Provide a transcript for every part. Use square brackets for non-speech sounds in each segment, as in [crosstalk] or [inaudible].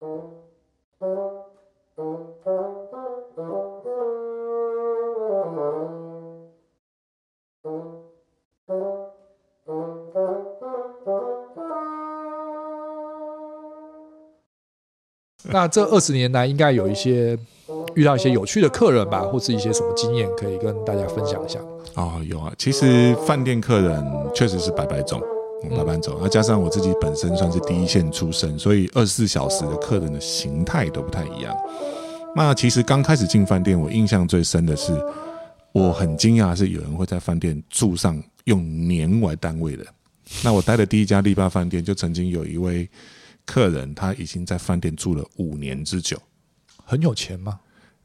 [laughs] 那这二十年来，应该有一些遇到一些有趣的客人吧，或是一些什么经验可以跟大家分享一下。哦，有啊，其实饭店客人确实是百百种，百百种。啊，加上我自己本身算是第一线出身，所以二十四小时的客人的形态都不太一样。那其实刚开始进饭店，我印象最深的是，我很惊讶是有人会在饭店住上用年为单位的。那我待的第一家丽巴饭店，就曾经有一位。客人他已经在饭店住了五年之久，很有钱吗？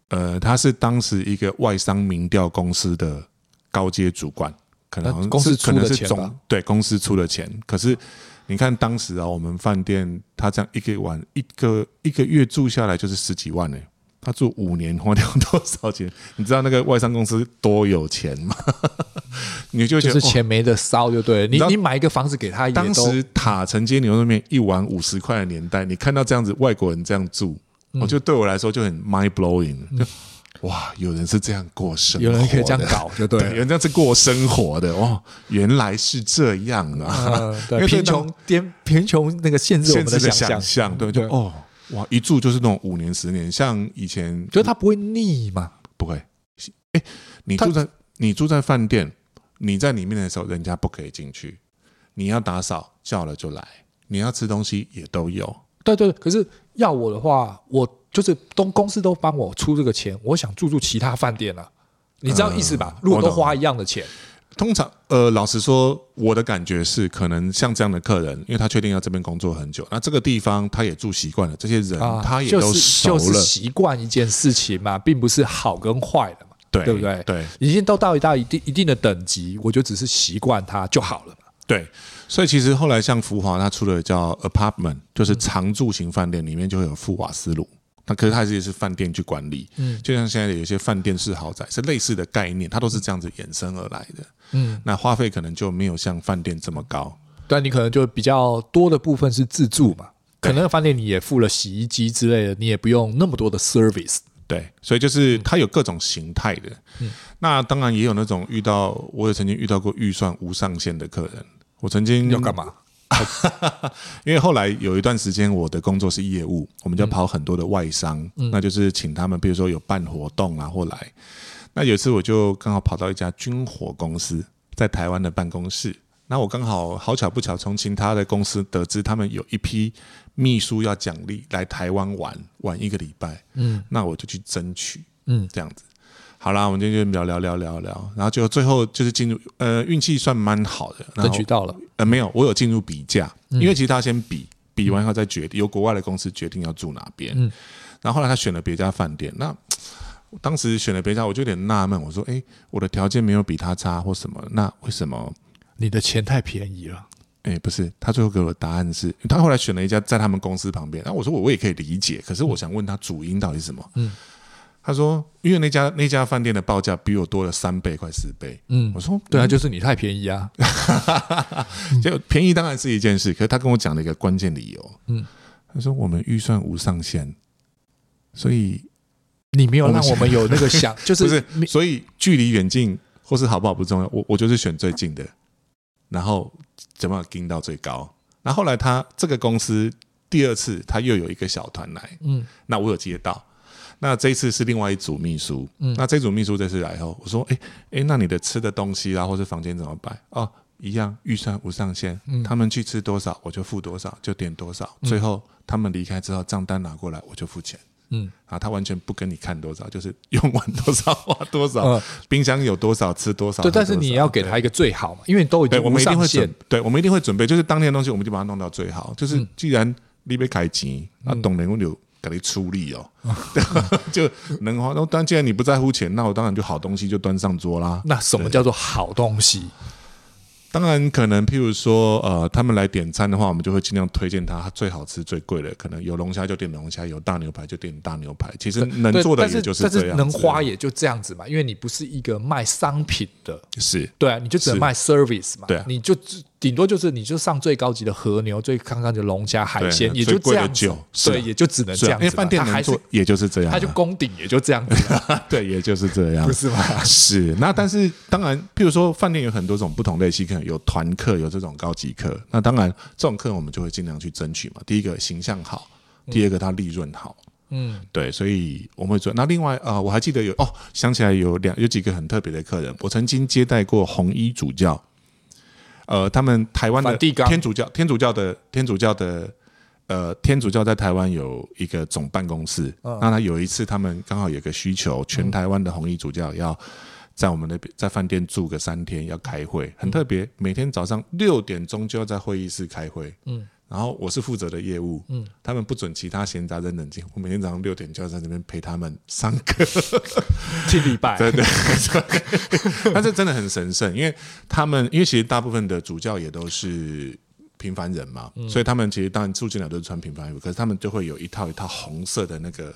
呃，他是当时一个外商民调公司的高阶主管，可能公司可能是总对公司出的钱。可是你看当时啊，我们饭店他这样一个晚一个一个月住下来就是十几万呢。他住五年花掉多少钱？你知道那个外商公司多有钱吗？[laughs] 你就觉得就是钱没得烧就对了。你你买一个房子给他，当时塔城街牛肉面一碗五十块的年代，你看到这样子外国人这样住，我觉得对我来说就很 mind blowing。就 [laughs] 哇，有人是这样过生活，有人可以这样搞，就对，有人这样子过生活的哇，原来是这样啊！对，贫穷颠贫穷那个限制我们的想象，对，就哦。哇，一住就是那种五年十年，像以前，就是他不会腻嘛？不会。哎，你住在你住在饭店，你在里面的时候，人家不可以进去。你要打扫，叫了就来。你要吃东西，也都有。对对，可是要我的话，我就是东公司都帮我出这个钱，我想住住其他饭店了。你知道意思吧？如果都花一样的钱。通常，呃，老实说，我的感觉是，可能像这样的客人，因为他确定要这边工作很久，那这个地方他也住习惯了，这些人他也都熟了，就是习惯一件事情嘛，并不是好跟坏的嘛，对，对不对？对，已经都到一到一定一定的等级，我就只是习惯它就好了嘛。对，所以其实后来像福华他出了叫 apartment，就是常住型饭店，里面就会有富瓦斯炉。那可是它也是饭店去管理，嗯，就像现在有一些饭店式豪宅是类似的概念，它都是这样子衍生而来的，嗯，那花费可能就没有像饭店这么高，但你可能就比较多的部分是自助嘛，可能饭店你也付了洗衣机之类的，你也不用那么多的 service，对，所以就是它有各种形态的，嗯，那当然也有那种遇到，我也曾经遇到过预算无上限的客人，我曾经要干嘛？[laughs] 因为后来有一段时间，我的工作是业务，我们就跑很多的外商，嗯、那就是请他们，比如说有办活动啊，或来。那有一次我就刚好跑到一家军火公司在台湾的办公室，那我刚好好巧不巧从其他的公司得知他们有一批秘书要奖励来台湾玩玩一个礼拜，嗯，那我就去争取，嗯，这样子。好啦，我们今天就聊聊聊聊聊，然后就最后就是进入，呃，运气算蛮好的，争取到了。呃，没有，我有进入比价，因为其实他先比，比完以后再决定，由国外的公司决定要住哪边。嗯，然后后来他选了别家饭店，那当时选了别家，我就有点纳闷，我说，哎，我的条件没有比他差或什么，那为什么？你的钱太便宜了？哎，不是，他最后给我的答案是，他后来选了一家在他们公司旁边，然后我说我我也可以理解，可是我想问他主因到底是什么？嗯。他说：“因为那家那家饭店的报价比我多了三倍，快四倍。”嗯，我说：“对啊，就是你太便宜啊。[laughs] ”就便宜当然是一件事，可是他跟我讲了一个关键理由。嗯，他说：“我们预算无上限，所以你没有让我们有那个想，[laughs] 就是不是？所以距离远近或是好不好不重要，我我就是选最近的，然后怎么盯到最高。然后后来他这个公司第二次他又有一个小团来，嗯，那我有接到。”那这一次是另外一组秘书，嗯，那这组秘书这次来后，我说，哎、欸、哎，那你的吃的东西啊，或是房间怎么办？哦，一样，预算无上限，嗯，他们去吃多少，我就付多少，就点多少，最后他们离开之后，账单拿过来，我就付钱，嗯，啊，他完全不跟你看多少，就是用完多少花多少，嗯、[laughs] 冰箱有多少吃多少，对，但是你也要给他一个最好嘛，因为都已经无上限，对，我们一定会准备，就是当天的东西，我们就把它弄到最好，就是既然你被开钱，那懂人我就。给你出力哦，[laughs] 就能花。那当然，既然你不在乎钱，那我当然就好东西就端上桌啦。那什么叫做好东西？当然，可能譬如说，呃，他们来点餐的话，我们就会尽量推荐他最好吃、最贵的。可能有龙虾就点龙虾，有大牛排就点大牛排。其实能做的也就是这样，能花也就这样子嘛。因为你不是一个卖商品的，是对啊，你就只能卖 service 嘛。对啊，你就顶多就是你就上最高级的和牛，最刚刚的龙虾海鲜，也就这样子。对，也就只能这样子。因为饭店能做，也就是这样。他就攻顶，也就这样子。对，也就是这样。不是吗？是。那但是当然，譬如说饭店有很多种不同类型，可能有团客，有这种高级客。那当然，这种客我们就会尽量去争取嘛。第一个形象好，第二个他利润好。嗯，对，所以我们会做。那另外啊、呃，我还记得有哦，想起来有两有几个很特别的客人，我曾经接待过红衣主教。呃，他们台湾的天主教，天主教的天主教的呃天主教在台湾有一个总办公室。嗯、那他有一次，他们刚好有个需求，全台湾的红衣主教要在我们那边在饭店住个三天，要开会，很特别，每天早上六点钟就要在会议室开会。嗯。然后我是负责的业务，嗯，他们不准其他闲杂人冷静。我每天早上六点就要在那边陪他们上课，[laughs] 去礼拜，对对，[laughs] 但是真的很神圣，因为他们因为其实大部分的主教也都是平凡人嘛，嗯、所以他们其实当然住进来都是穿平凡衣服，可是他们就会有一套一套红色的那个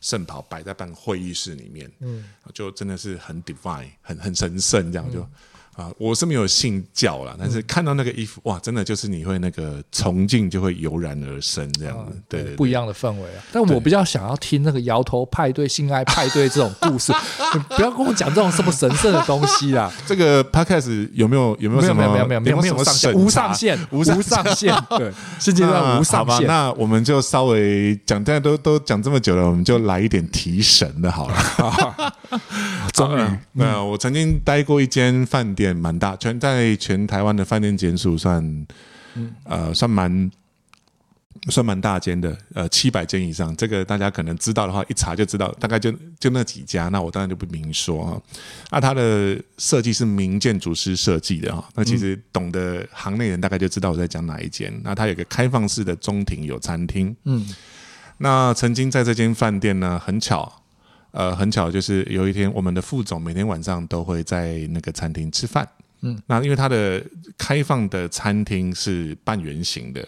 圣袍摆在办会议室里面，嗯，就真的是很 divine，很很神圣这样就。嗯啊，我是没有信教啦，但是看到那个衣服，哇，真的就是你会那个崇敬就会油然而生这样子，对，不一样的氛围啊。但我比较想要听那个摇头派对、性爱派对这种故事，[laughs] 你不要跟我讲这种什么神圣的东西啦。[laughs] 这个 podcast 有没有有没有什么？没有没有没有没有没有上限，无上限无上限。对，现阶段无上限。那我们就稍微讲，大家都都讲这么久了，我们就来一点提神的好了。[laughs] 终于，那我曾经待过一间饭店。店蛮大，全在全台湾的饭店间数算，嗯、呃，算蛮算蛮大间的，呃，七百间以上。这个大家可能知道的话，一查就知道，大概就就那几家。那我当然就不明说啊。那它的设计是名建筑师设计的哈。那其实懂得行内人大概就知道我在讲哪一间。那它有个开放式的中庭，有餐厅。嗯，那曾经在这间饭店呢，很巧。呃，很巧，就是有一天，我们的副总每天晚上都会在那个餐厅吃饭。嗯，那因为它的开放的餐厅是半圆形的，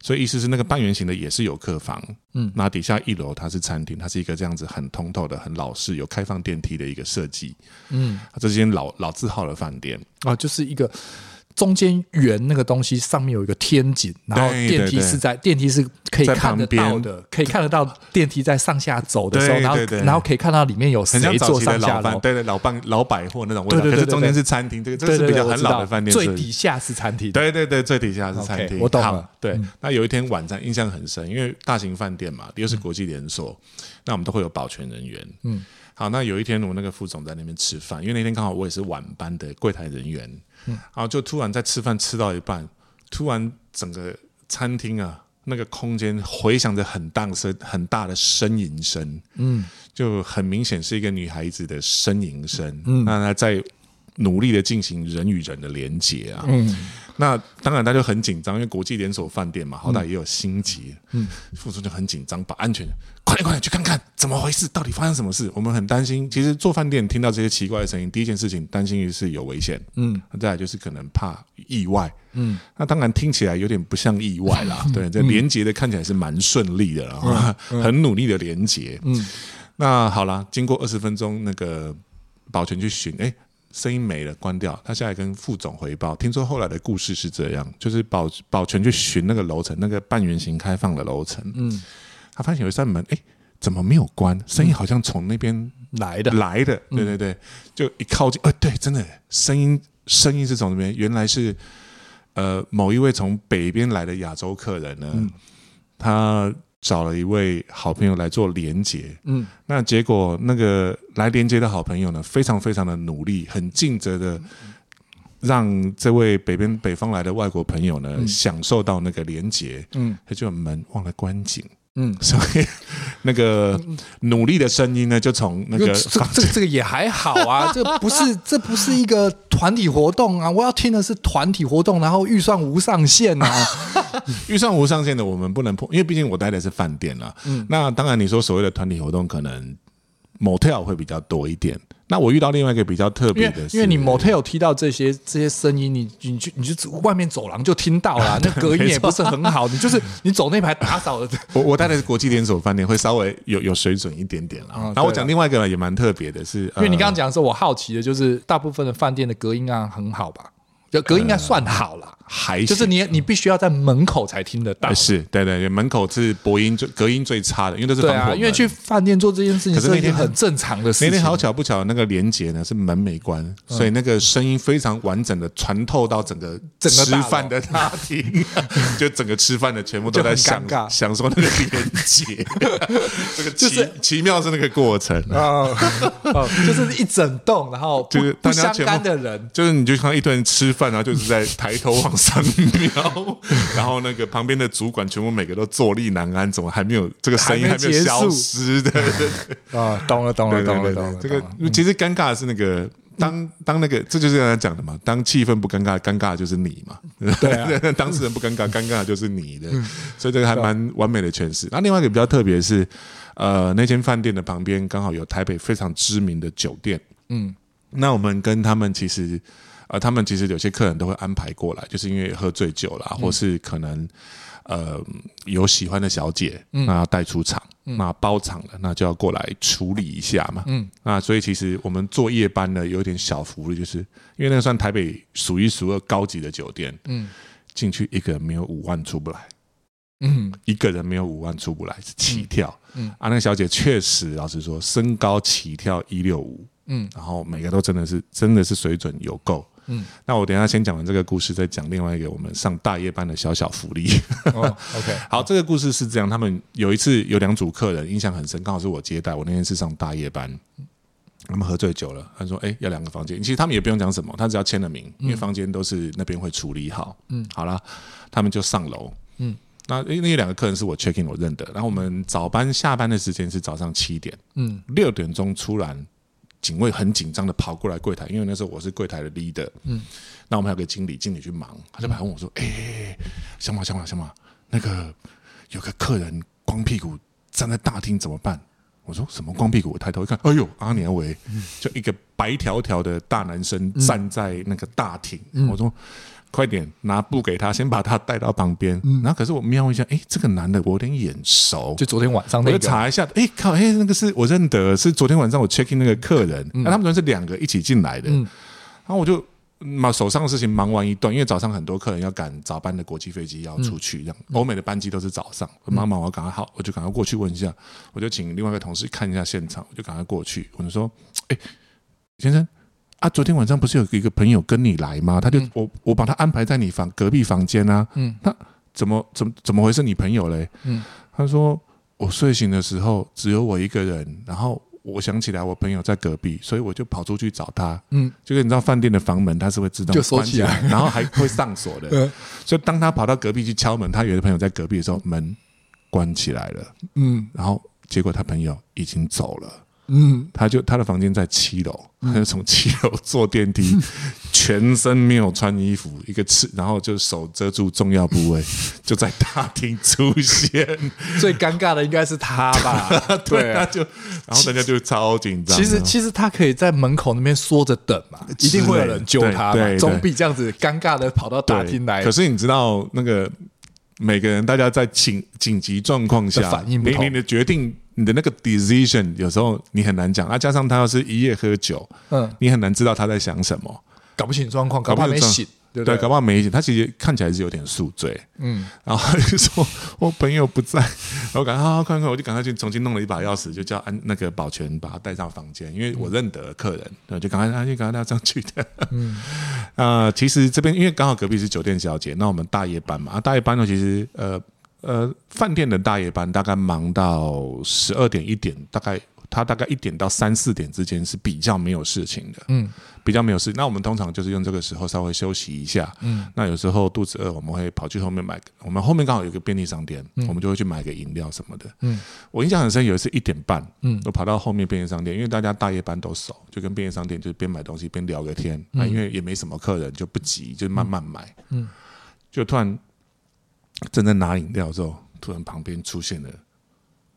所以意思是那个半圆形的也是有客房。嗯，那底下一楼它是餐厅，它是一个这样子很通透的、很老式、有开放电梯的一个设计。嗯，这是间老老字号的饭店啊，就是一个。中间圆那个东西上面有一个天井，然后电梯是在电梯是可以看得到的，可以看得到电梯在上下走的时候，然后然后可以看到里面有谁坐上下楼，对对，老办老百货那种味道。可是中间是餐厅，这个这个是比较很老的饭店，最底下是餐厅。对对对，最底下是餐厅。我懂了。对，那有一天晚上印象很深，因为大型饭店嘛，又是国际连锁，那我们都会有保全人员。嗯，好，那有一天我那个副总在那边吃饭，因为那天刚好我也是晚班的柜台人员。嗯，然后就突然在吃饭吃到一半，突然整个餐厅啊，那个空间回响着很大声、很大的呻吟声，嗯，就很明显是一个女孩子的呻吟声，嗯，那她在努力的进行人与人的连接啊，嗯。那当然，他就很紧张，因为国际连锁饭店嘛，好歹也有星级。嗯，副总就很紧张，把安全快点快点去看看怎么回事，到底发生什么事？我们很担心。其实做饭店听到这些奇怪的声音，第一件事情担心的是有危险。嗯，再来就是可能怕意外。嗯，那当然听起来有点不像意外啦。[laughs] 对，这连接的看起来是蛮顺利的，[laughs] 很努力的连接。嗯，那好啦，经过二十分钟，那个保全去巡，哎。声音没了，关掉。他下来跟副总回报，听说后来的故事是这样：就是保保全去巡那个楼层，那个半圆形开放的楼层，嗯，他发现有一扇门，哎，怎么没有关？声音好像从那边来的，来的。对对对，就一靠近，哎，对，真的，声音声音是从那边，原来是呃某一位从北边来的亚洲客人呢，嗯、他。找了一位好朋友来做连接，嗯，那结果那个来连接的好朋友呢，非常非常的努力，很尽责的让这位北边北方来的外国朋友呢，嗯、享受到那个连接，嗯，他就门忘了关紧。嗯，所以那个努力的声音呢，就从那个这这这个也还好啊，[laughs] 这不是这不是一个团体活动啊，我要听的是团体活动，然后预算无上限啊，[laughs] 预算无上限的我们不能碰，因为毕竟我待的是饭店啊。嗯，那当然你说所谓的团体活动可能。Motel 会比较多一点。那我遇到另外一个比较特别的是，因为你 Motel 听到这些这些声音，你你就你就外面走廊就听到了，[laughs] 那隔音也不是很好。你 [laughs] 就是你走那排打扫的。[laughs] 我我待的是国际连锁饭店，会稍微有有水准一点点啦。然后我讲另外一个也蛮特别的是，因为你刚刚讲的时候，我好奇的就是大部分的饭店的隔音啊很好吧？就隔音应该算好了。还就是你你必须要在门口才听得到。是对对对，门口是播音最隔音最差的，因为都是防火门。因为去饭店做这件事情，可是那天很正常的事情。那天好巧不巧，那个连接呢是门没关，所以那个声音非常完整的传透到整个整个吃饭的大厅，[laughs] 就整个吃饭的全部都在想想说那个连接，[laughs] 这个奇奇妙是那个过程啊，就是一整栋，然后就是不相干的人，就是你就看一堆人吃饭，然后就是在抬头往上瞄，然后那个旁边的主管全部每个都坐立难安，怎么还没有这个声音还没有消失的？[laughs] 啊，懂了，懂了，懂了，懂了。这个其实尴尬的是那个当当那个，这就是刚才讲的嘛。当气氛不尴尬，尴尬的就是你嘛。对，啊 [laughs] 当事人不尴尬，尴尬的就是你的。所以这个还蛮完美的诠释。那另外一个比较特别的是，呃，那间饭店的旁边刚好有台北非常知名的酒店。嗯，那我们跟他们其实。呃，他们其实有些客人都会安排过来，就是因为喝醉酒了，或是可能呃有喜欢的小姐，那要带出场，那包场了，那就要过来处理一下嘛。嗯，那所以其实我们做夜班呢，有点小福利，就是因为那个算台北数一数二高级的酒店，嗯，进去一个人没有五万出不来，嗯，一个人没有五万出不来是起跳，嗯啊，那个小姐确实老实说，身高起跳一六五，嗯，然后每个都真的是真的是水准有够。嗯，那我等一下先讲完这个故事，再讲另外一个我们上大夜班的小小福利。哦、[laughs] OK，好，这个故事是这样：他们有一次有两组客人印象很深，刚好是我接待，我那天是上大夜班，他们喝醉酒了，他说：“哎，要两个房间。”其实他们也不用讲什么，他只要签了名，因为房间都是那边会处理好。嗯，好了，他们就上楼。嗯，那因为那两个客人是我 check in 我认得，然后我们早班下班的时间是早上七点，嗯，六点钟突然。警卫很紧张的跑过来柜台，因为那时候我是柜台的 leader。嗯，那我们还有个经理，经理去忙，他就跑来问我说：“哎、欸，小马，小马，小马，那个有个客人光屁股站在大厅怎么办？”我说：“什么光屁股？”我抬头一看，哎呦，阿年维，就一个白条条的大男生站在那个大厅。嗯、我说。快点拿布给他，先把他带到旁边。嗯、然后可是我瞄一下，哎，这个男的我有点眼熟，就昨天晚上那个。我就查一下，哎靠，哎那个是我认得，是昨天晚上我 check in 那个客人。那、嗯、他们昨天是两个一起进来的。嗯、然后我就把手上的事情忙完一段，因为早上很多客人要赶早班的国际飞机要出去，这样、嗯、欧美的班机都是早上。妈妈，我赶快好，我就赶快过去问一下。我就请另外一个同事看一下现场，我就赶快过去。我就说，哎，先生。啊，昨天晚上不是有一个朋友跟你来吗？他就、嗯、我我把他安排在你房隔壁房间啊。嗯，那怎么怎么怎么回事？你朋友嘞？嗯，他说我睡醒的时候只有我一个人，然后我想起来我朋友在隔壁，所以我就跑出去找他。嗯，就是你知道饭店的房门它是会自动关起来，然后还会上锁的。[laughs] 嗯，所以当他跑到隔壁去敲门，他有的朋友在隔壁的时候，门关起来了。嗯，然后结果他朋友已经走了。嗯，他就他的房间在七楼，他就从七楼坐电梯，[laughs] 全身没有穿衣服，一个赤，然后就手遮住重要部位，[laughs] 就在大厅出现。[laughs] 最尴尬的应该是他吧？对他，就然后大家就超紧张。其实其实他可以在门口那边缩着等嘛，一定会有人救他，总比这样子尴尬的跑到大厅来。可是你知道那个每个人，大家在紧紧急状况下反应不同，你的决定。你的那个 decision 有时候你很难讲啊，加上他要是一夜喝酒，嗯，你很难知道他在想什么，搞不清状况，搞不好没醒，对，对，搞不好没醒。他其实看起来是有点宿醉，嗯，然后他就说我朋友不在，然后赶快好好看看，我就赶快去重新弄了一把钥匙，就叫安那个保全把他带上房间，因为我认得客人，对，就赶快他就赶快带上去的，嗯，啊，其实这边因为刚好隔壁是酒店小姐，那我们大夜班嘛，啊，大夜班呢，其实呃。呃，饭店的大夜班大概忙到十二点一点，大概他大概一点到三四点之间是比较没有事情的，嗯，比较没有事。那我们通常就是用这个时候稍微休息一下，嗯，那有时候肚子饿，我们会跑去后面买，我们后面刚好有个便利商店，嗯，我们就会去买个饮料什么的，嗯，我印象很深，有一次一点半，嗯，我跑到后面便利商店，因为大家大夜班都熟，就跟便利商店就是边买东西边聊个天，啊，因为也没什么客人，就不急，就慢慢买，嗯，就突然。正在拿饮料的时候，突然旁边出现了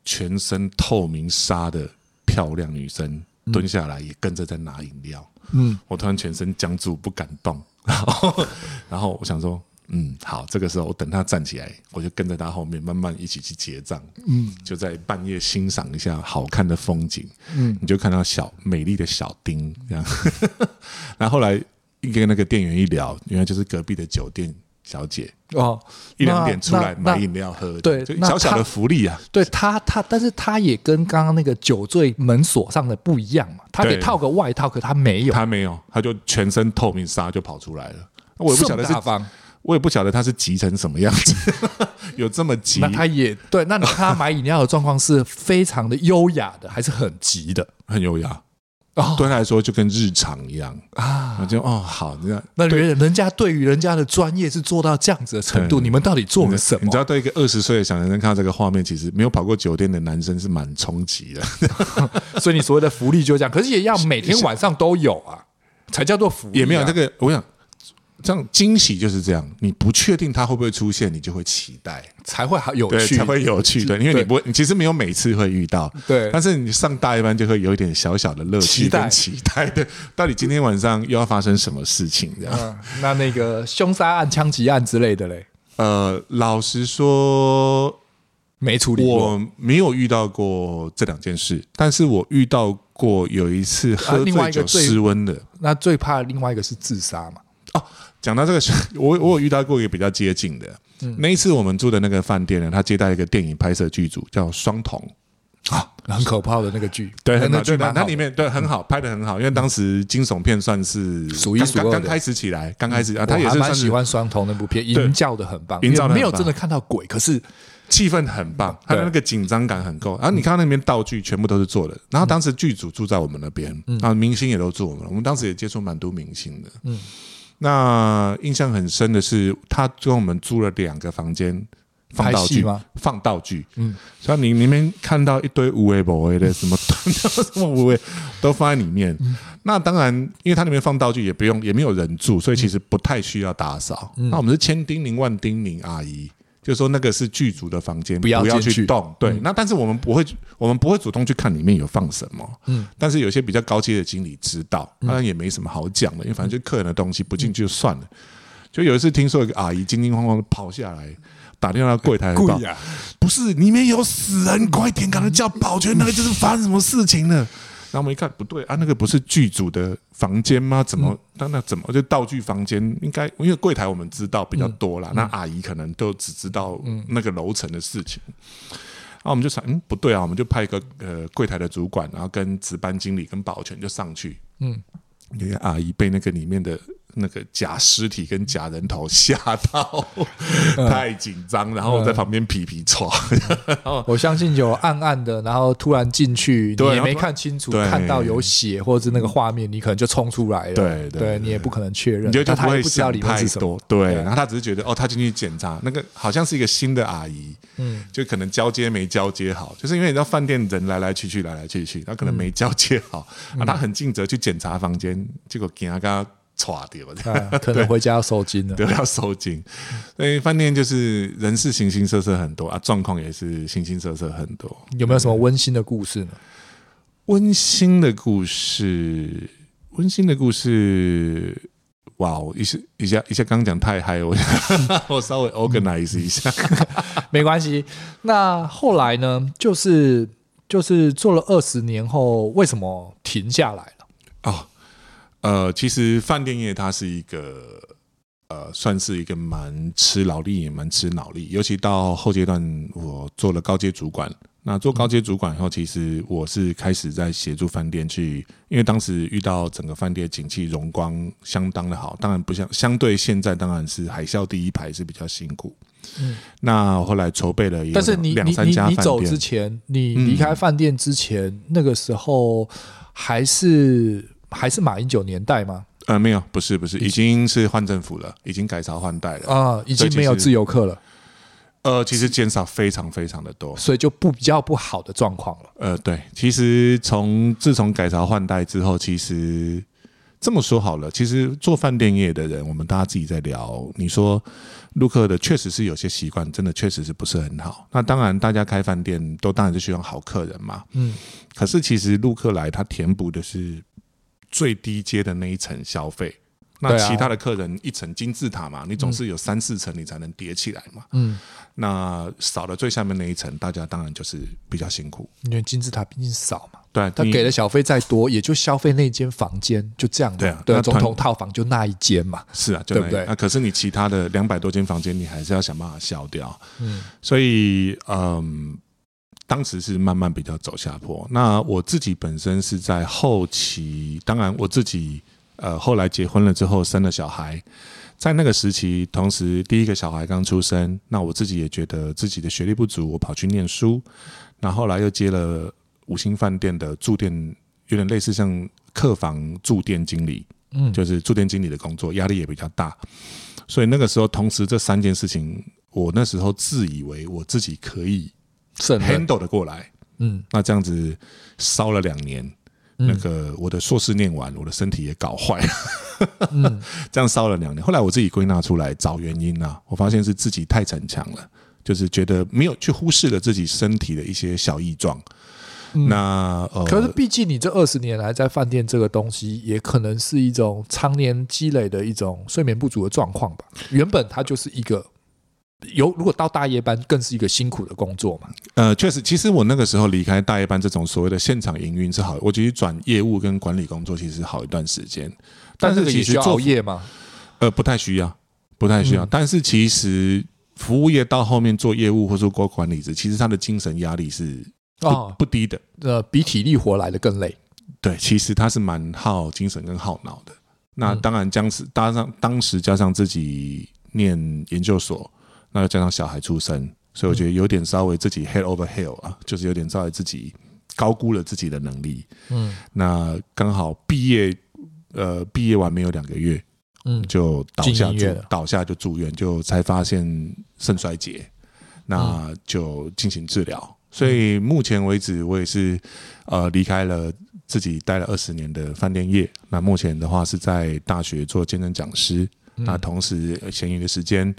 全身透明纱的漂亮女生，蹲下来也跟着在拿饮料。嗯，我突然全身僵住，不敢动。然后，然后我想说，嗯，好，这个时候我等她站起来，我就跟在她后面慢慢一起去结账。嗯，就在半夜欣赏一下好看的风景。嗯，你就看到小美丽的小丁这样。[laughs] 然后后来跟那个店员一聊，原来就是隔壁的酒店。小姐哦，一两点出来买饮料喝，对，小小的福利啊。对他，他，但是他也跟刚刚那个酒醉门锁上的不一样嘛，他得套个外套，可他没有，他没有，他就全身透明纱就跑出来了。我也不晓得是，我也不晓得他是急成什么样子，[laughs] 有这么急？那他也对，那他买饮料的状况是非常的优雅的，还是很急的？[laughs] 很优雅。哦，对他来说就跟日常一样啊，就哦好，那那人人家对于人家的专业是做到这样子的程度，你们到底做了什么？你知道，对一个二十岁的小男生看到这个画面，其实没有跑过酒店的男生是蛮冲击的。[laughs] 所以你所谓的福利就这样，可是也要每天晚上都有啊，才叫做福利。也没有这个，我想。这样惊喜就是这样，你不确定它会不会出现，你就会期待，才会好有趣，才会有趣。对，因为你不会，你其实没有每次会遇到，对。但是你上大一班就会有一点小小的乐趣跟期待，对。到底今天晚上又要发生什么事情？这样。那那个凶杀案、枪击案之类的嘞？呃，老实说，没处理过，我没有遇到过这两件事，但是我遇到过有一次喝醉酒失温的。那最怕另外一个是自杀嘛？哦。讲到这个，[laughs] 我我有遇到过一个比较接近的。嗯、那一次我们住的那个饭店呢，他接待一个电影拍摄剧组，叫双瞳。啊，很可怕的那个剧。对，那剧它里面对很好，拍的很好，因为当时惊悚片算是数一数二。刚开始起来，刚开始啊，他也是蛮喜欢双瞳那部片，营造的很棒，营造没有真的看到鬼，可是气氛很棒，他的那个紧张感很够。然后你看那边道具全部都是做的，然后当时剧组住在我们那边，然后明星也都住我们，我们当时也接触蛮多明星的，嗯。那印象很深的是，他跟我们租了两个房间放道具吗？放道具，嗯，所以你里面看到一堆无为不为的什么什么无为都放在里面。嗯、那当然，因为它里面放道具也不用，也没有人住，所以其实不太需要打扫。嗯、那我们是千叮咛万叮咛阿姨。就是说那个是剧组的房间，不要去动。对，那但是我们不会，我们不会主动去看里面有放什么。嗯，但是有些比较高阶的经理知道，当然也没什么好讲的，因为反正就客人的东西不进去就算了。就有一次听说一个阿姨惊惊慌慌的跑下来，打电话到柜台，柜啊，不是里面有死人，快点，赶快叫保全，那个就是发生什么事情了。然后我们一看不对啊，那个不是剧组的房间吗？怎么？那那怎么就道具房间？应该因为柜台我们知道比较多啦，那阿姨可能都只知道那个楼层的事情。然后我们就想，嗯，不对啊，我们就派一个呃柜台的主管，然后跟值班经理跟保全就上去。嗯，那个阿姨被那个里面的。那个假尸体跟假人头吓到，[laughs] 太紧张，然后我在旁边皮皮剉。[laughs] 我相信有暗暗的，然后突然进去，你也没看清楚，看到有血或者是那个画面，你可能就冲出来了。对对，你也不可能确认，你就他不知道里面是什么。对，然后他只是觉得哦，他进去检查那个好像是一个新的阿姨，嗯，就可能交接没交接好，就是因为你知道饭店人来来去去，来来去去，他可能没交接好啊，他很尽责去检查房间，结果给他刚。唰掉，可能回家要收金了，[laughs] 对，要收金。所以饭店就是人事形形色色很多啊，状况也是形形色色很多。有没有什么温馨的故事呢？温馨的故事，温馨的故事，哇！一下一下一下，刚讲太嗨，我 [laughs] 我稍微 organize 一下，[laughs] 没关系。那后来呢？就是就是做了二十年后，为什么停下来了？哦。呃，其实饭店业它是一个，呃，算是一个蛮吃劳力也蛮吃脑力，尤其到后阶段，我做了高阶主管。那做高阶主管以后，其实我是开始在协助饭店去，因为当时遇到整个饭店景气荣光相当的好，当然不像相对现在，当然是海啸第一排是比较辛苦。嗯，那后来筹备了，但是你你你你走之前，你离开饭店之前，嗯、那个时候还是。还是马英九年代吗？呃，没有，不是，不是，已经是换政府了，已经改朝换代了啊，已经没有自由客了。呃，其实减少非常非常的多，所以就不比较不好的状况了。呃，对，其实从自从改朝换代之后，其实这么说好了，其实做饭店业的人，我们大家自己在聊，你说陆客的确实是有些习惯，真的确实是不是很好。那当然，大家开饭店都当然是希望好客人嘛。嗯，可是其实陆客来，他填补的是。最低阶的那一层消费，那其他的客人一层金字塔嘛，你总是有三四层你才能叠起来嘛。嗯，那少了最下面那一层，大家当然就是比较辛苦，因为金字塔毕竟少嘛。对，他给的小费再多，也就消费那间房间，就这样。对啊，对，总统套房就那一间嘛。是啊，对不对？那可是你其他的两百多间房间，你还是要想办法消掉。嗯，所以嗯。当时是慢慢比较走下坡。那我自己本身是在后期，当然我自己呃后来结婚了之后生了小孩，在那个时期，同时第一个小孩刚出生，那我自己也觉得自己的学历不足，我跑去念书。那后来又接了五星饭店的住店，有点类似像客房住店经理，嗯，就是住店经理的工作，压力也比较大。所以那个时候，同时这三件事情，我那时候自以为我自己可以。Handle 的过来，嗯，那这样子烧了两年，那个我的硕士念完，我的身体也搞坏了，嗯，[laughs] 这样烧了两年。后来我自己归纳出来找原因啊，我发现是自己太逞强了，就是觉得没有去忽视了自己身体的一些小异状。那呃，可是毕竟你这二十年来在饭店这个东西，也可能是一种常年积累的一种睡眠不足的状况吧。原本它就是一个。有，如果到大夜班，更是一个辛苦的工作嘛。呃，确实，其实我那个时候离开大夜班这种所谓的现场营运是好，我其实转业务跟管理工作其实好一段时间。但是其实做熬夜吗？呃，不太需要，不太需要。嗯、但是其实服务业到后面做业务或者做管理职，其实他的精神压力是不、哦、不低的。呃，比体力活来的更累。对，其实他是蛮耗精神跟耗脑的。那当然，将是搭上当时加上自己念研究所。那又加上小孩出生，所以我觉得有点稍微自己 head over heels 啊，就是有点稍微自己高估了自己的能力。嗯，那刚好毕业，呃，毕业完没有两个月，嗯，就倒下住，倒下就住院，就才发现肾衰竭，那就进行治疗。所以目前为止，我也是呃离开了自己待了二十年的饭店业。那目前的话是在大学做兼任讲师，那同时闲余的时间。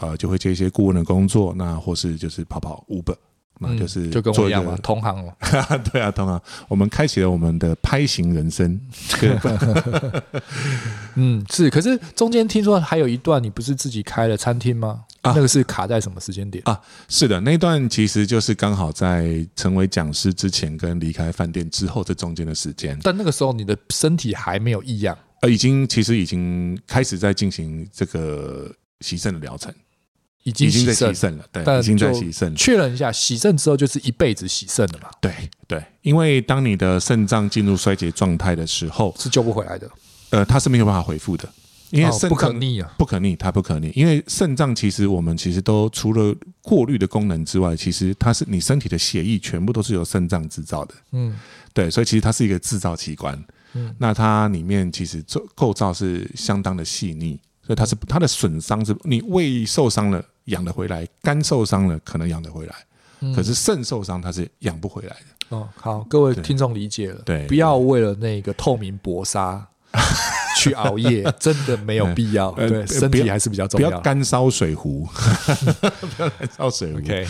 呃，就会接一些顾问的工作，那或是就是跑跑 Uber，那就是、嗯、就跟我一样嘛，同行了。[laughs] 对啊，同行。我们开启了我们的拍型人生。[laughs] 嗯，是。可是中间听说还有一段，你不是自己开了餐厅吗？啊，那个是卡在什么时间点啊？是的，那段其实就是刚好在成为讲师之前跟离开饭店之后这中间的时间。但那个时候你的身体还没有异样？呃，已经其实已经开始在进行这个洗肾的疗程。已经在洗肾了，对，已经在洗肾。确认一下，洗肾之后就是一辈子洗肾了嘛？对对，因为当你的肾脏进入衰竭状态的时候，是救不回来的。呃，它是没有办法恢复的，因为肾脏不可逆啊，不可逆，它不可逆。因为肾脏其实我们其实都除了过滤的功能之外，其实它是你身体的血液全部都是由肾脏制造的。嗯，对，所以其实它是一个制造器官。嗯，那它里面其实构构造是相当的细腻。所以它是它的损伤是，你胃受伤了养得回来，肝受伤了可能养得回来，可是肾受伤它是养不回来的。哦，好，各位听众理解了，对，不要为了那个透明薄纱去熬夜，[laughs] 真的没有必要。对，身体还是比较重要。不要干烧水壶，[laughs] 不要干烧水壶。OK，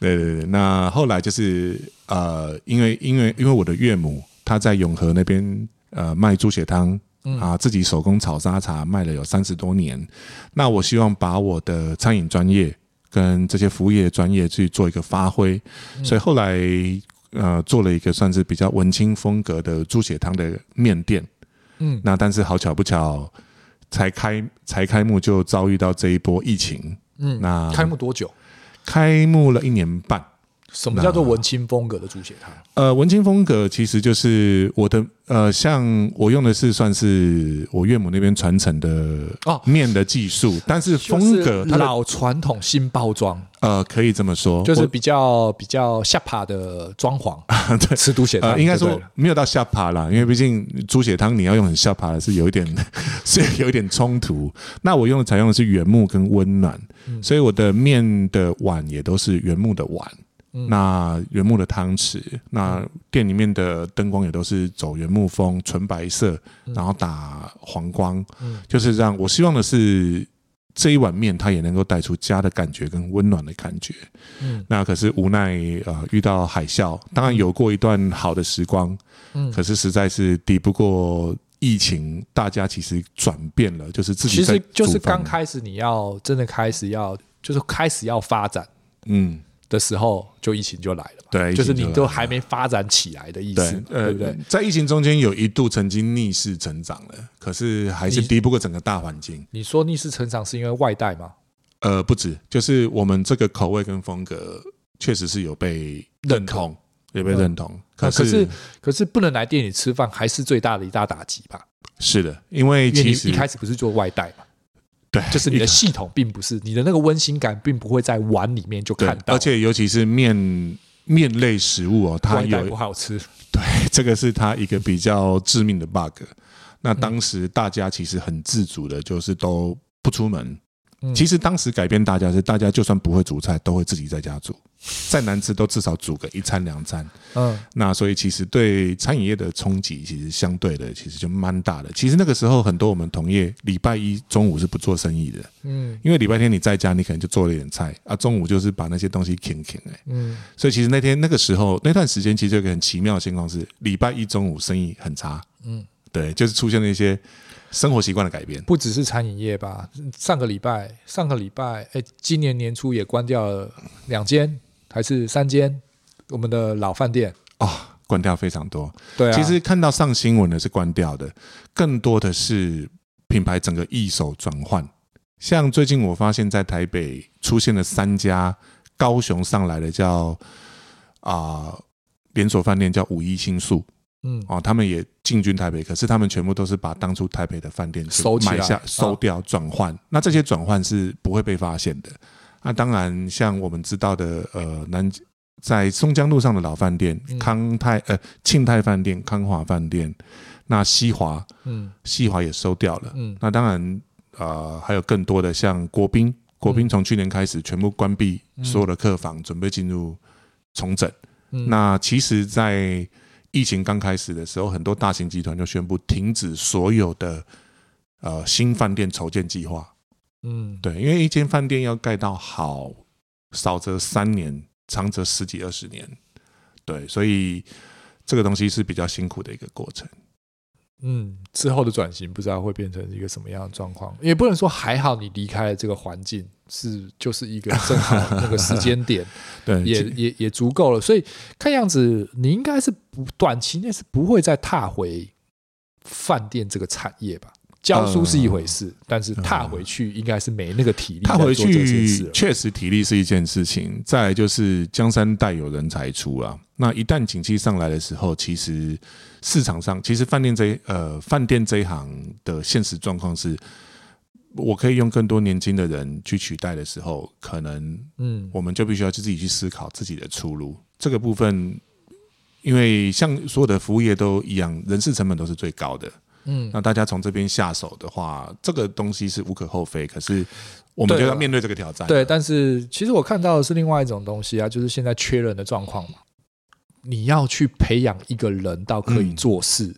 对对对。那后来就是呃，因为因为因为我的岳母她在永和那边呃卖猪血汤。啊，自己手工炒沙茶卖了有三十多年，那我希望把我的餐饮专业跟这些服务业的专业去做一个发挥，所以后来呃做了一个算是比较文青风格的猪血汤的面店，嗯，那但是好巧不巧，才开才开幕就遭遇到这一波疫情，嗯，那开幕多久？开幕了一年半。什么叫做文青风格的猪血汤？呃，文青风格其实就是我的呃，像我用的是算是我岳母那边传承的哦面的技术，哦、但是风格它老传统新包装，呃，可以这么说，就是比较比较下趴的装潢。[laughs] 对，吃猪血汤、呃、应该说没有到下趴啦，因为毕竟猪血汤你要用很下趴的是有一点 [laughs] 是有一点冲突。那我用的采用的是原木跟温暖，嗯、所以我的面的碗也都是原木的碗。那原木的汤匙，那店里面的灯光也都是走原木风，纯白色，然后打黄光，就是让。我希望的是这一碗面，它也能够带出家的感觉跟温暖的感觉。嗯，那可是无奈呃遇到海啸，当然有过一段好的时光，可是实在是抵不过疫情，大家其实转变了，就是自己其实就是刚开始你要真的开始要就是开始要发展，嗯的时候，就疫情就来了嘛。对，就是你都还没发展起来的意思，对，对不对？在疫情中间有一度曾经逆势成长了，可是还是敌不过整个大环境。你说逆势成长是因为外带吗？呃，不止，就是我们这个口味跟风格确实是有被认同，也被认同。可是，可是不能来店里吃饭，还是最大的一大打击吧？是的，因为其实一开始不是做外带嘛？对，就是你的系统并不是你的那个温馨感，并不会在碗里面就看到。而且，尤其是面面类食物哦，它有不好吃。对，这个是它一个比较致命的 bug。那当时大家其实很自主的，就是都不出门。其实当时改变大家是，大家就算不会煮菜，都会自己在家煮，再难吃都至少煮个一餐两餐。嗯，那所以其实对餐饮业的冲击，其实相对的其实就蛮大的。其实那个时候很多我们同业礼拜一中午是不做生意的，嗯，因为礼拜天你在家，你可能就做了一点菜啊，中午就是把那些东西啃啃哎，嗯，所以其实那天那个时候那段时间，其实有个很奇妙的情况是，礼拜一中午生意很差，嗯，对，就是出现了一些。生活习惯的改变，不只是餐饮业吧？上个礼拜，上个礼拜，哎，今年年初也关掉了两间还是三间我们的老饭店哦，关掉非常多。对啊，其实看到上新闻的是关掉的，更多的是品牌整个一手转换。像最近我发现，在台北出现了三家，高雄上来的叫啊、呃、连锁饭店叫五一新宿。嗯哦，他们也进军台北，可是他们全部都是把当初台北的饭店收买下、收掉、转换。那这些转换是不会被发现的。那当然，像我们知道的，呃，南在松江路上的老饭店康泰呃庆泰饭店、康华饭店，那西华嗯西华也收掉了。嗯，那当然呃还有更多的像国宾，国宾从去年开始全部关闭所有的客房，准备进入重整。那其实，在疫情刚开始的时候，很多大型集团就宣布停止所有的呃新饭店筹建计划。嗯，对，因为一间饭店要盖到好，少则三年，长则十几二十年。对，所以这个东西是比较辛苦的一个过程。嗯，之后的转型不知道会变成一个什么样的状况，也不能说还好你离开了这个环境是就是一个正好那个时间点，[laughs] 对，也也也足够了。所以看样子你应该是不短期内是不会再踏回饭店这个产业吧？教书是一回事，嗯、但是踏回去应该是没那个体力。踏回去确实体力是一件事情，再来就是江山代有人才出啊。那一旦景气上来的时候，其实市场上其实饭店这呃饭店这一行的现实状况是，我可以用更多年轻的人去取代的时候，可能嗯，我们就必须要去自己去思考自己的出路。这个部分，因为像所有的服务业都一样，人事成本都是最高的。嗯，那大家从这边下手的话，这个东西是无可厚非。可是我们就要面对这个挑战。对，但是其实我看到的是另外一种东西啊，就是现在缺人的状况嘛。你要去培养一个人到可以做事，嗯、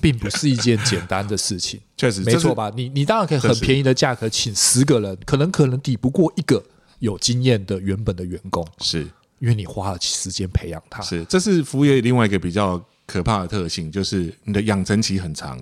并不是一件简单的事情。[laughs] 确实，没错吧？你你当然可以很便宜的价格请十个人，可能可能抵不过一个有经验的原本的员工，是因为你花了时间培养他。是，这是服务业另外一个比较。可怕的特性就是你的养成期很长，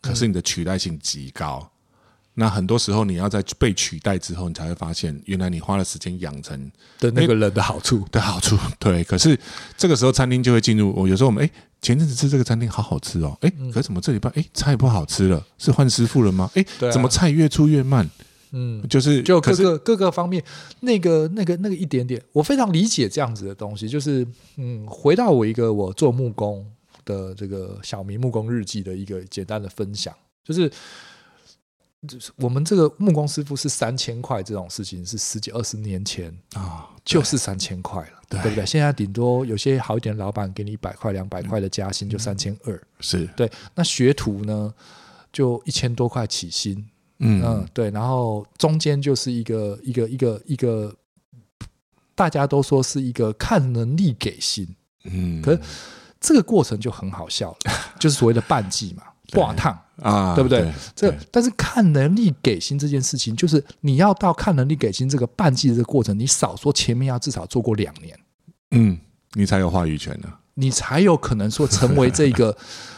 可是你的取代性极高。嗯、那很多时候你要在被取代之后，你才会发现原来你花了时间养成的那个人的好处的好处。[laughs] 对，可是这个时候餐厅就会进入。我有时候我们哎，前阵子吃这个餐厅好好吃哦，哎，可是怎么这礼拜哎菜不好吃了？是换师傅了吗？哎，怎么菜越出越慢？嗯，就是就各个各个方面，那个那个那个一点点，我非常理解这样子的东西。就是嗯，回到我一个我做木工。的这个小明木工日记的一个简单的分享，就是，就是我们这个木工师傅是三千块这种事情，是十几二十年前啊，就是三千块了，对，对不对？现在顶多有些好一点的老板给你一百块、两百块的加薪，就三千二，是对。那学徒呢，就一千多块起薪，嗯嗯，对。然后中间就是一个一个一个一个，大家都说是一个看能力给薪，嗯，可是。这个过程就很好笑了，[laughs] 就是所谓的半季嘛，挂烫啊，对不对？这个，但是看能力给薪这件事情，就是你要到看能力给薪这个半季的这个过程，你少说前面要至少做过两年，嗯，你才有话语权呢。你才有可能说成为这个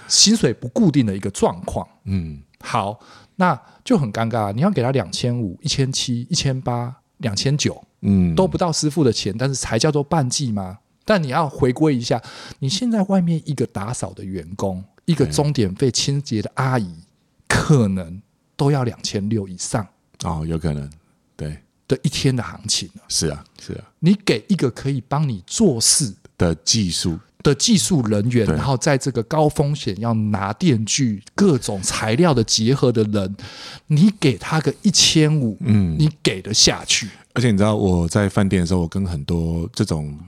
薪水不固定的一个状况。嗯，好，那就很尴尬。你要给他两千五、一千七、一千八、两千九，嗯，都不到师傅的钱，但是才叫做半季吗？但你要回归一下，你现在外面一个打扫的员工，一个钟点费清洁的阿姨，可能都要两千六以上哦，有可能，对的一天的行情。是啊，是啊，你给一个可以帮你做事的技术的技术人员，然后在这个高风险要拿电锯各种材料的结合的人，你给他个一千五，嗯，你给得下去？而且你知道我在饭店的时候，我跟很多这种。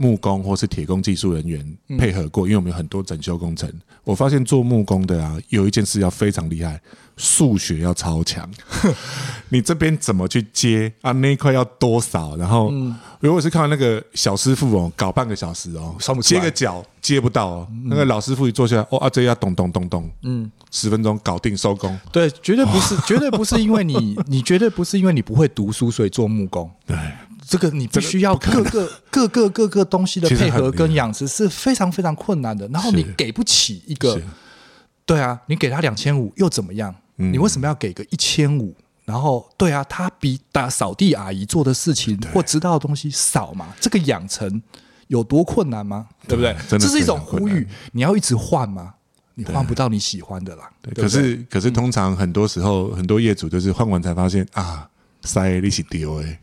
木工或是铁工技术人员配合过，因为我们有很多整修工程。我发现做木工的啊，有一件事要非常厉害，数学要超强。[laughs] 你这边怎么去接啊？那一块要多少？然后，如果是看到那个小师傅哦，搞半个小时哦，接个脚接不到哦。那个老师傅一坐下来，哦啊，这要咚咚咚咚，嗯，十分钟搞定收工。对，绝对不是，绝对不是因为你，[laughs] 你绝对不是因为你不会读书，所以做木工。对。这个你必须要各个各个各个东西的配合跟养殖是非常非常困难的。然后你给不起一个，对啊，你给他两千五又怎么样？你为什么要给个一千五？然后对啊，他比打扫地阿姨做的事情或知道的东西少嘛？这个养成有多困难吗？对不对？这是一种呼吁，你要一直换吗？你换不到你喜欢的啦。可是可是通常很多时候很多业主就是换完才发现啊，塞利息丢哎。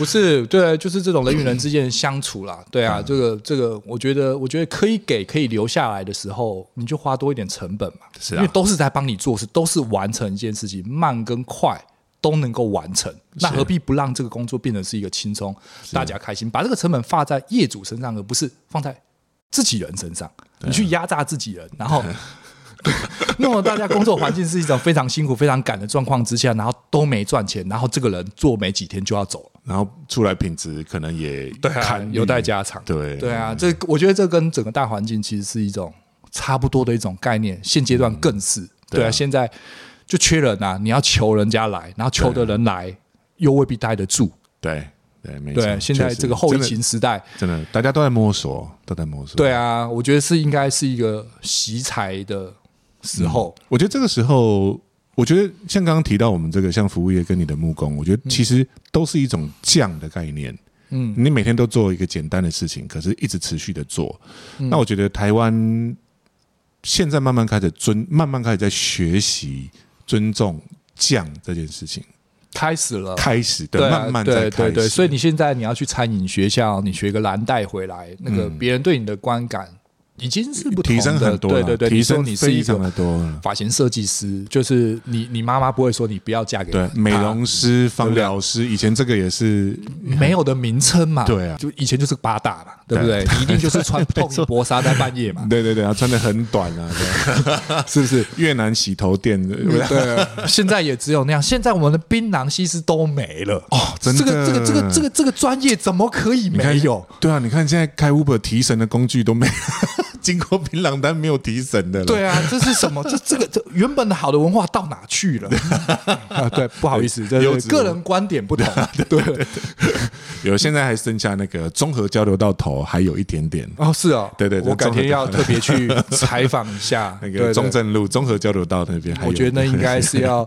不是，对，就是这种人与人之间的相处啦。对啊，这个这个，我觉得，我觉得可以给，可以留下来的时候，你就花多一点成本嘛。是啊，因为都是在帮你做事，都是完成一件事情，慢跟快都能够完成。那何必不让这个工作变成是一个轻松，大家开心？把这个成本放在业主身上，而不是放在自己人身上。你去压榨自己人，然后。[laughs] [laughs] [laughs] 那么大家工作环境是一种非常辛苦、非常赶的状况之下，然后都没赚钱，然后这个人做没几天就要走了，然后出来品质可能也对啊，有待加强。对对啊，这我觉得这跟整个大环境其实是一种差不多的一种概念。现阶段更是对啊，现在就缺人啊，你要求人家来，然后求的人来又未必待得住。对对，没错。对，现在这个后疫情时代，真的大家都在摸索，都在摸索。对啊，我觉得是应该是一个习才的。时候、嗯，我觉得这个时候，我觉得像刚刚提到我们这个像服务业跟你的木工，我觉得其实都是一种匠的概念。嗯，你每天都做一个简单的事情，可是一直持续的做。嗯、那我觉得台湾现在慢慢开始尊，慢慢开始在学习尊重匠这件事情，开始了，开始对，慢慢在开始。对对对，所以你现在你要去餐饮学校，你学一个蓝带回来，那个别人对你的观感。已经是不同的，提升很多，对对对，提升你是一个发型设计师，就是你你妈妈不会说你不要嫁给对美容师、芳疗师，以前这个也是。没有的名称嘛，对啊，就以前就是八大嘛，对。不对？[laughs] 你一定就是穿透明薄纱在半夜嘛，对对对，啊，穿的很短啊，[laughs] 是不是？越南洗头店。的，对，[laughs] 现在也只有那样。现在我们的槟榔西施都没了。哦，真的，这个这个这个这个这个专业怎么可以没有？对啊，你看现在开 Uber 提神的工具都没。经过槟榔单没有提神的了。对啊，这是什么？这这个这原本的好的文化到哪去了？[laughs] 啊，对，不好意思，这有个人观点不同。[laughs] 对，有现在还剩下那个综合交流道头还有一点点。哦，是哦，对对，我改天要特别去 [laughs] 采访一下那个中正路综合交流道那边。我觉得那应该是要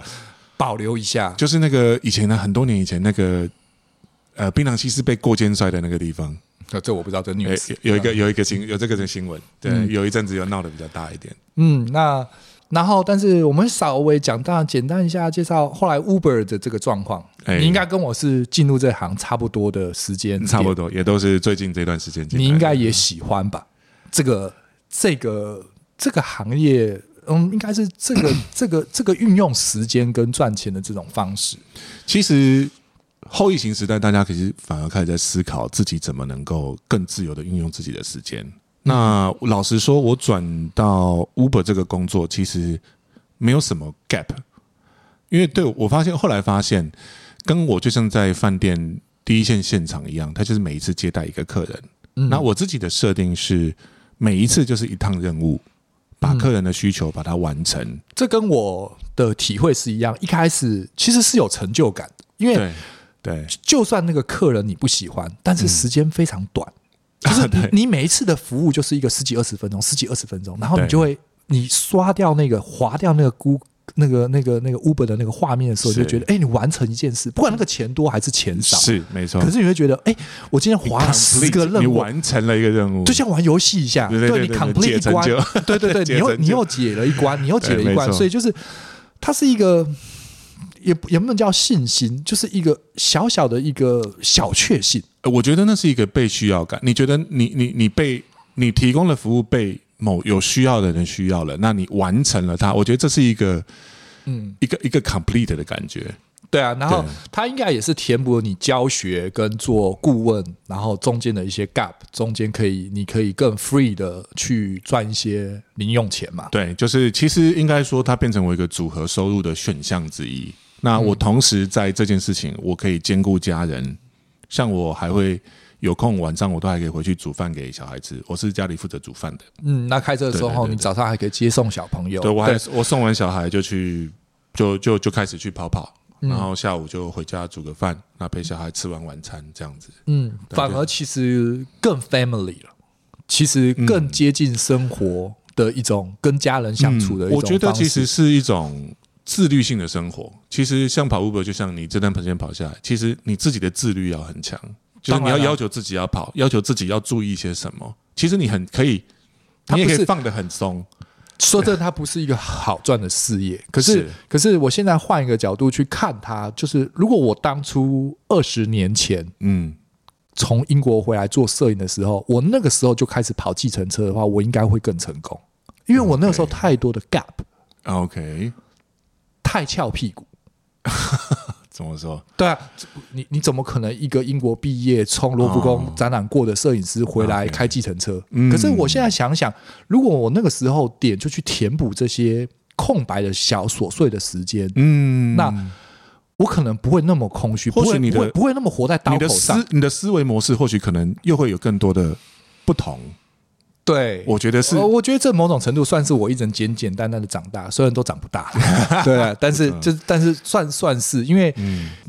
保留一下，就是那个以前呢，很多年以前那个呃，槟榔西施被过肩摔的那个地方。这我不知道，这 news 有一个有一个新有这个的新闻，对，有一阵子又闹得比较大一点。嗯，那然后，但是我们稍微讲到简单一下介绍，后来 Uber 的这个状况，你应该跟我是进入这行差不多的时间，差不多也都是最近这段时间。你应该也喜欢吧？这个这个这个行业，嗯，应该是这个这个这个运用时间跟赚钱的这种方式，其实。后疫情时代，大家其实反而开始在思考自己怎么能够更自由的运用自己的时间。那老实说，我转到 Uber 这个工作，其实没有什么 gap，因为对我发现后来发现，跟我就像在饭店第一线现场一样，他就是每一次接待一个客人。那我自己的设定是，每一次就是一趟任务，把客人的需求把它完成。这跟我的体会是一样，一开始其实是有成就感，因为。对，就算那个客人你不喜欢，但是时间非常短，[laughs] 就是你每一次的服务就是一个十几二十分钟，十几二十分钟，然后你就会你刷掉那个划掉那个估。那个、那个、那个 Uber 的那个画面的时候，就觉得，哎，你完成一件事，不管那个钱多还是钱少，是没错。可是你会觉得，哎，我今天划了十个任务，你完成了一个任务，就像玩游戏一下，对你 complete 一关，对对对，[laughs] 你又你又解了一关，你又解了一关，所以就是它是一个，也也不能叫信心，就是一个小小的一个小确幸。我觉得那是一个被需要感。你觉得你你你被你提供的服务被。某有需要的人需要了，那你完成了它，我觉得这是一个，嗯，一个一个 complete 的感觉。对啊，然后它应该也是填补了你教学跟做顾问，然后中间的一些 gap，中间可以你可以更 free 的去赚一些零用钱嘛。对，就是其实应该说它变成为一个组合收入的选项之一。那我同时在这件事情，我可以兼顾家人，像我还会。有空晚上我都还可以回去煮饭给小孩吃，我是家里负责煮饭的。嗯，那开车的时候，你早上还可以接送小朋友。对，我还我送完小孩就去，就就就开始去跑跑，然后下午就回家煮个饭，那陪小孩吃完晚餐这样子。嗯，反而其实更 family 了，其实更接近生活的一种跟家人相处的一种、嗯。我觉得其实是一种自律性的生活。其实像跑 Uber，就像你这段时间跑下来，其实你自己的自律要很强。就是你要要求自己要跑，要求自己要注意一些什么。其实你很可以，你也可以放得很松。说真的，它不是一个好赚的事业。可是，是可是我现在换一个角度去看它，就是如果我当初二十年前，嗯，从英国回来做摄影的时候，我那个时候就开始跑计程车的话，我应该会更成功，因为我那个时候太多的 gap。OK，太翘屁股。[laughs] 怎么说？对啊，你你怎么可能一个英国毕业、从罗浮宫展览过的摄影师回来开计程车？可是我现在想想，如果我那个时候点就去填补这些空白的小琐碎的时间，嗯，那我可能不会那么空虚，或许你的不会，不会那么活在刀口上，你的思维模式或许可能又会有更多的不同。对，我觉得是，我觉得这某种程度算是我一直简简单单的长大，虽然都长不大，[laughs] 对啊，[laughs] 但是就但是算算是，因为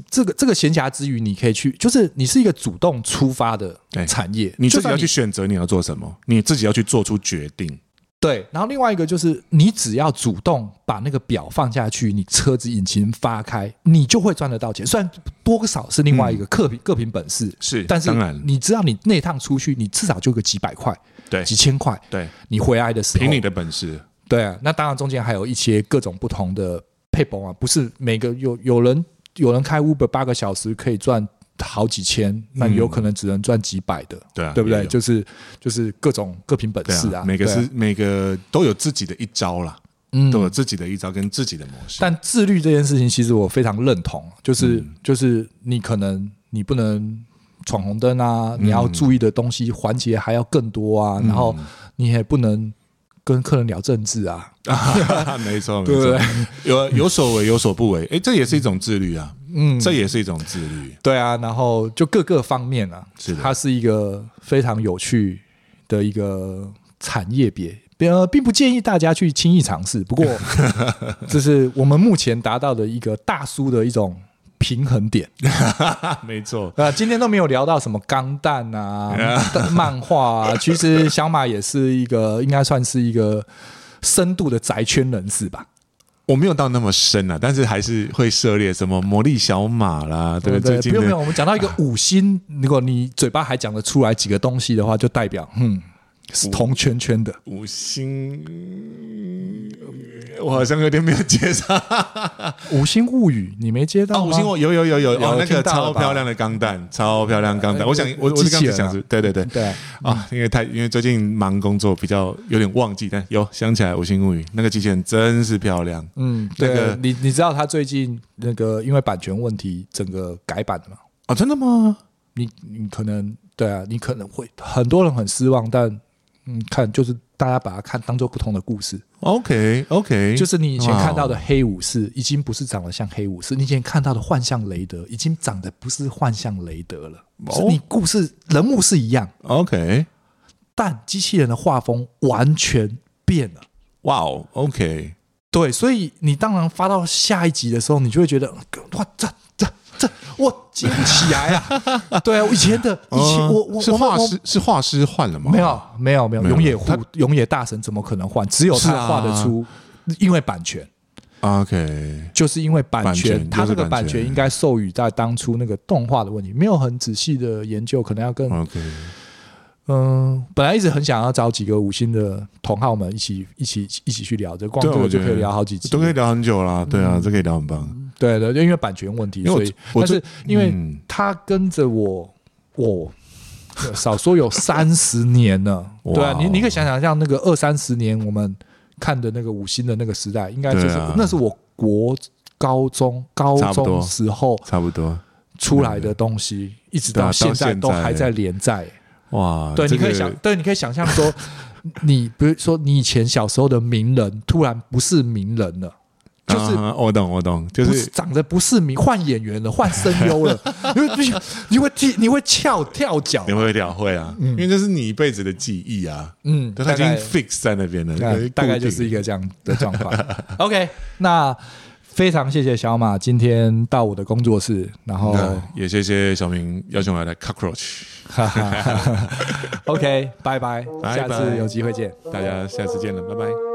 这个这个闲暇之余，你可以去，就是你是一个主动出发的产业，你自己要去选择你要做什么，你自己要去做出决定。对，然后另外一个就是，你只要主动把那个表放下去，你车子引擎发开，你就会赚得到钱。虽然多少是另外一个各凭各凭本事，是，但是你知道你那趟出去，你至少就个几百块。对，几千块，对，你回来的时候，凭你的本事，对啊，那当然中间还有一些各种不同的配包啊，不是每个有有人有人开 Uber 八个小时可以赚好几千，那有可能只能赚几百的，对啊，对不对？就是就是各种各凭本事啊，每个是每个都有自己的一招啦，嗯，都有自己的一招跟自己的模式。但自律这件事情，其实我非常认同，就是就是你可能你不能。闯红灯啊！你要注意的东西环节还要更多啊，嗯、然后你也不能跟客人聊政治啊。啊 [laughs] 没错，没错，有有所为，有所不为。哎，这也是一种自律啊。嗯，这也是一种自律。对啊，然后就各个方面啊，是的它是一个非常有趣的一个产业别。呃，并不建议大家去轻易尝试。不过，[laughs] 这是我们目前达到的一个大叔的一种。平衡点，[laughs] 没错。呃，今天都没有聊到什么钢弹啊、[laughs] 漫画啊。其实小马也是一个，应该算是一个深度的宅圈人士吧。我没有到那么深啊，但是还是会涉猎什么魔力小马啦，对不对？不用不用，我们讲到一个五星，如果你嘴巴还讲得出来几个东西的话，就代表嗯。是同圈圈的五星，我好像有点没有接上。五星物语，你没接到吗？五星有有有有有哦，那个超漂亮的钢弹，超漂亮钢弹。我想我我是刚才想是，对对对对啊，因为太因为最近忙工作，比较有点忘记，但有想起来五星物语那个机器人真是漂亮。嗯，那个你你知道他最近那个因为版权问题整个改版了吗？啊，真的吗？你你可能对啊，你可能会很多人很失望，但。嗯，看就是大家把它看当做不同的故事。OK OK，就是你以前看到的黑武士已经不是长得像黑武士，你以前看到的幻象雷德已经长得不是幻象雷德了。是你故事人物是一样，OK，但机器人的画风完全变了。哇哦，OK，对，所以你当然发到下一集的时候，你就会觉得哇，这这这我接不起来啊！[laughs] 对啊，以前的以前我我是画师是画师换了吗？没有没有没有，永野户永野大神怎么可能换？只有他画得出，因为版权。OK，就是因为版权，他这个版权应该授予在当初那个动画的问题，没有很仔细的研究，可能要跟 OK。嗯，本来一直很想要找几个五星的同好们一起一起一起去聊，这光这个就可以聊好几集，都可以聊很久啦。对啊，这可以聊很棒。对的，就因为版权问题，所以但是因为他跟着我，我少说有三十年了。对啊，你你可以想想，像那个二三十年我们看的那个五星的那个时代，应该就是那是我国高中高中时候差不多出来的东西，一直到现在都还在连载。哇，对，你可以想，对，你可以想象说，[laughs] 你比如说你以前小时候的名人，突然不是名人了，就是我懂，我懂，就是长得不是名，换演员了，换声优了，[laughs] 你会你会跳，你会跳跳脚，你会跳会啊，因为这是你一辈子的记忆啊，嗯，它已经 fix 在那边了，大概就是一个这样的状况。[laughs] OK，那。非常谢谢小马今天到我的工作室，然后也谢谢小明邀请我来 Cockroach。[laughs] OK，拜拜，下次有机会见，大家下次见了，拜拜。